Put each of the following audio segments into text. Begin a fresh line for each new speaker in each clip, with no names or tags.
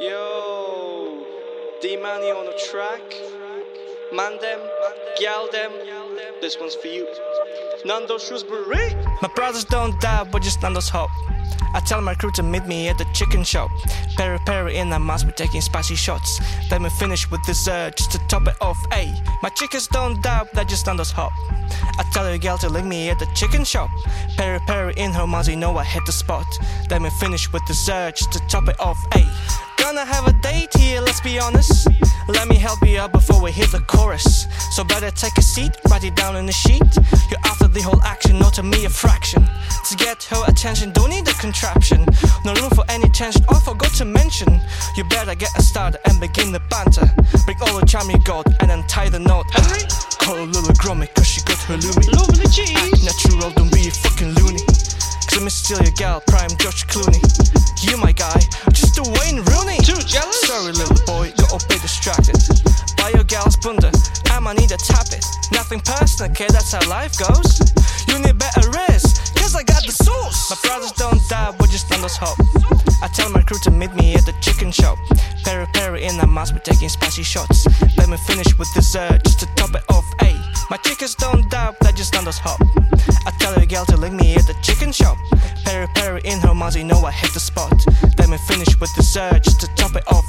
Yo, D-MøneY on the track. Man them, gal them. This one's for you. Nando Shrewsbury.
My brothers don't die, but just Nando's hope. I tell my crew to meet me at the chicken shop. Peri peri in, I must be taking spicy shots. Then we finish with dessert just to top it off. Ayy, my chickens don't die, they're just Nando's hop. I tell your gal to link me at the chicken shop. Peri peri in her you know I hit the spot. Then we finish with dessert just to top it off. Ayy, gonna have a date here, let's be honest. Let me help you out before we hit the chorus. So better take a seat, write it down in the sheet. You're after the whole action, not to me a fraction. To get her attention, don't need a contraption. No room for any tension, I forgot to mention. You better get a start and begin the banter. Bring all the charm you got and untie the knot. Call her little grummy, cause she got her loomy.
Lovely cheese.
Act natural, don't be a fucking loony. Cause I'm still your gal, prime George Clooney. I'ma need to tap it. Nothing personal, kid, that's how life goes. You need better rest, cause I got the sauce. My brothers don't die, but just on those hope. I tell my crew to meet me at the chicken shop. Peri peri in, I must be taking spicy shots. Let me finish with dessert just to top it off. Ayy, my chickens don't die, they're just on those hop. I tell your gal to link me at the chicken shop. Peri peri in her mouth, you know I hit the spot. Let me finish with dessert just to top it off.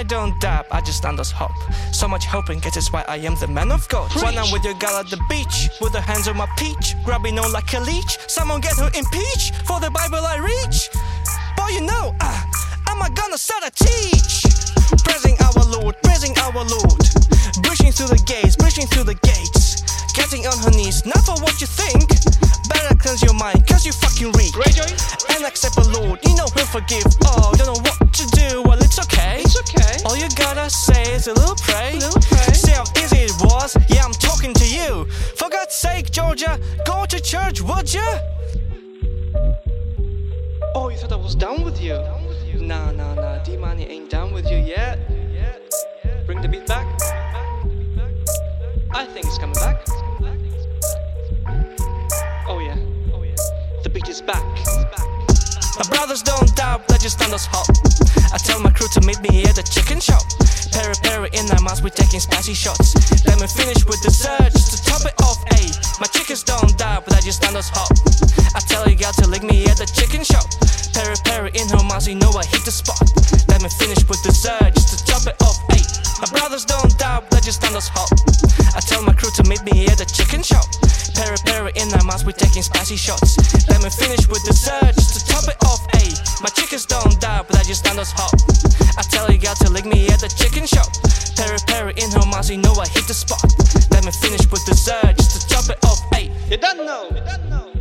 I don't dab, I just on those hop. So much hoping, guess it's why I am the man of God. When I'm with your gal at the beach, with her hands on my peach, grabbing on like a leech. Someone get her impeached for the Bible I reach. Boy, you know, uh, am I gonna start a teach? Praising our Lord, praising our Lord. Pushing through the gates, pushing through the gates. Getting on her knees, not for what you think. Better cleanse your mind, cause you fucking reek. And accept the Lord, you know he'll forgive. Oh, don't know what to do, All say is a little pray.
Little pray.
See how easy it was? Yeah, I'm talking to you. For God's sake, Georgia, go to church, would ya?
Oh, you thought I was down with you? Nah, nah, nah. D-MøneY ain't down with you yet. Bring the beat back. I think it's coming back. Oh yeah. Oh yeah. The beat is back.
My brothers don't doubt, they just stand us hot. I tell my crew to meet me at the chicken shop. Peri peri in, I must be taking spicy shots. Let me finish with dessert just to top it off. Ayy, my chickens don't die, but they just stand us hot. I tell you gal to lick me at the chicken shop. Peri peri in her mouth, you know I hit the spot. Let me finish with dessert just to top it off. Ayy, my brothers don't doubt, they just stand us hot. I tell my crew to meet me at the chicken shop we're taking spicy shots. Let me finish with dessert just to top it off. Ayy, my chickens don't die, but I just stand us hot. I tell you, got to lick me at the chicken shop. Peri peri in her mouth, you know I hit the spot. Let me finish with dessert just to top it off. Ayy, you
don't know. You don't know.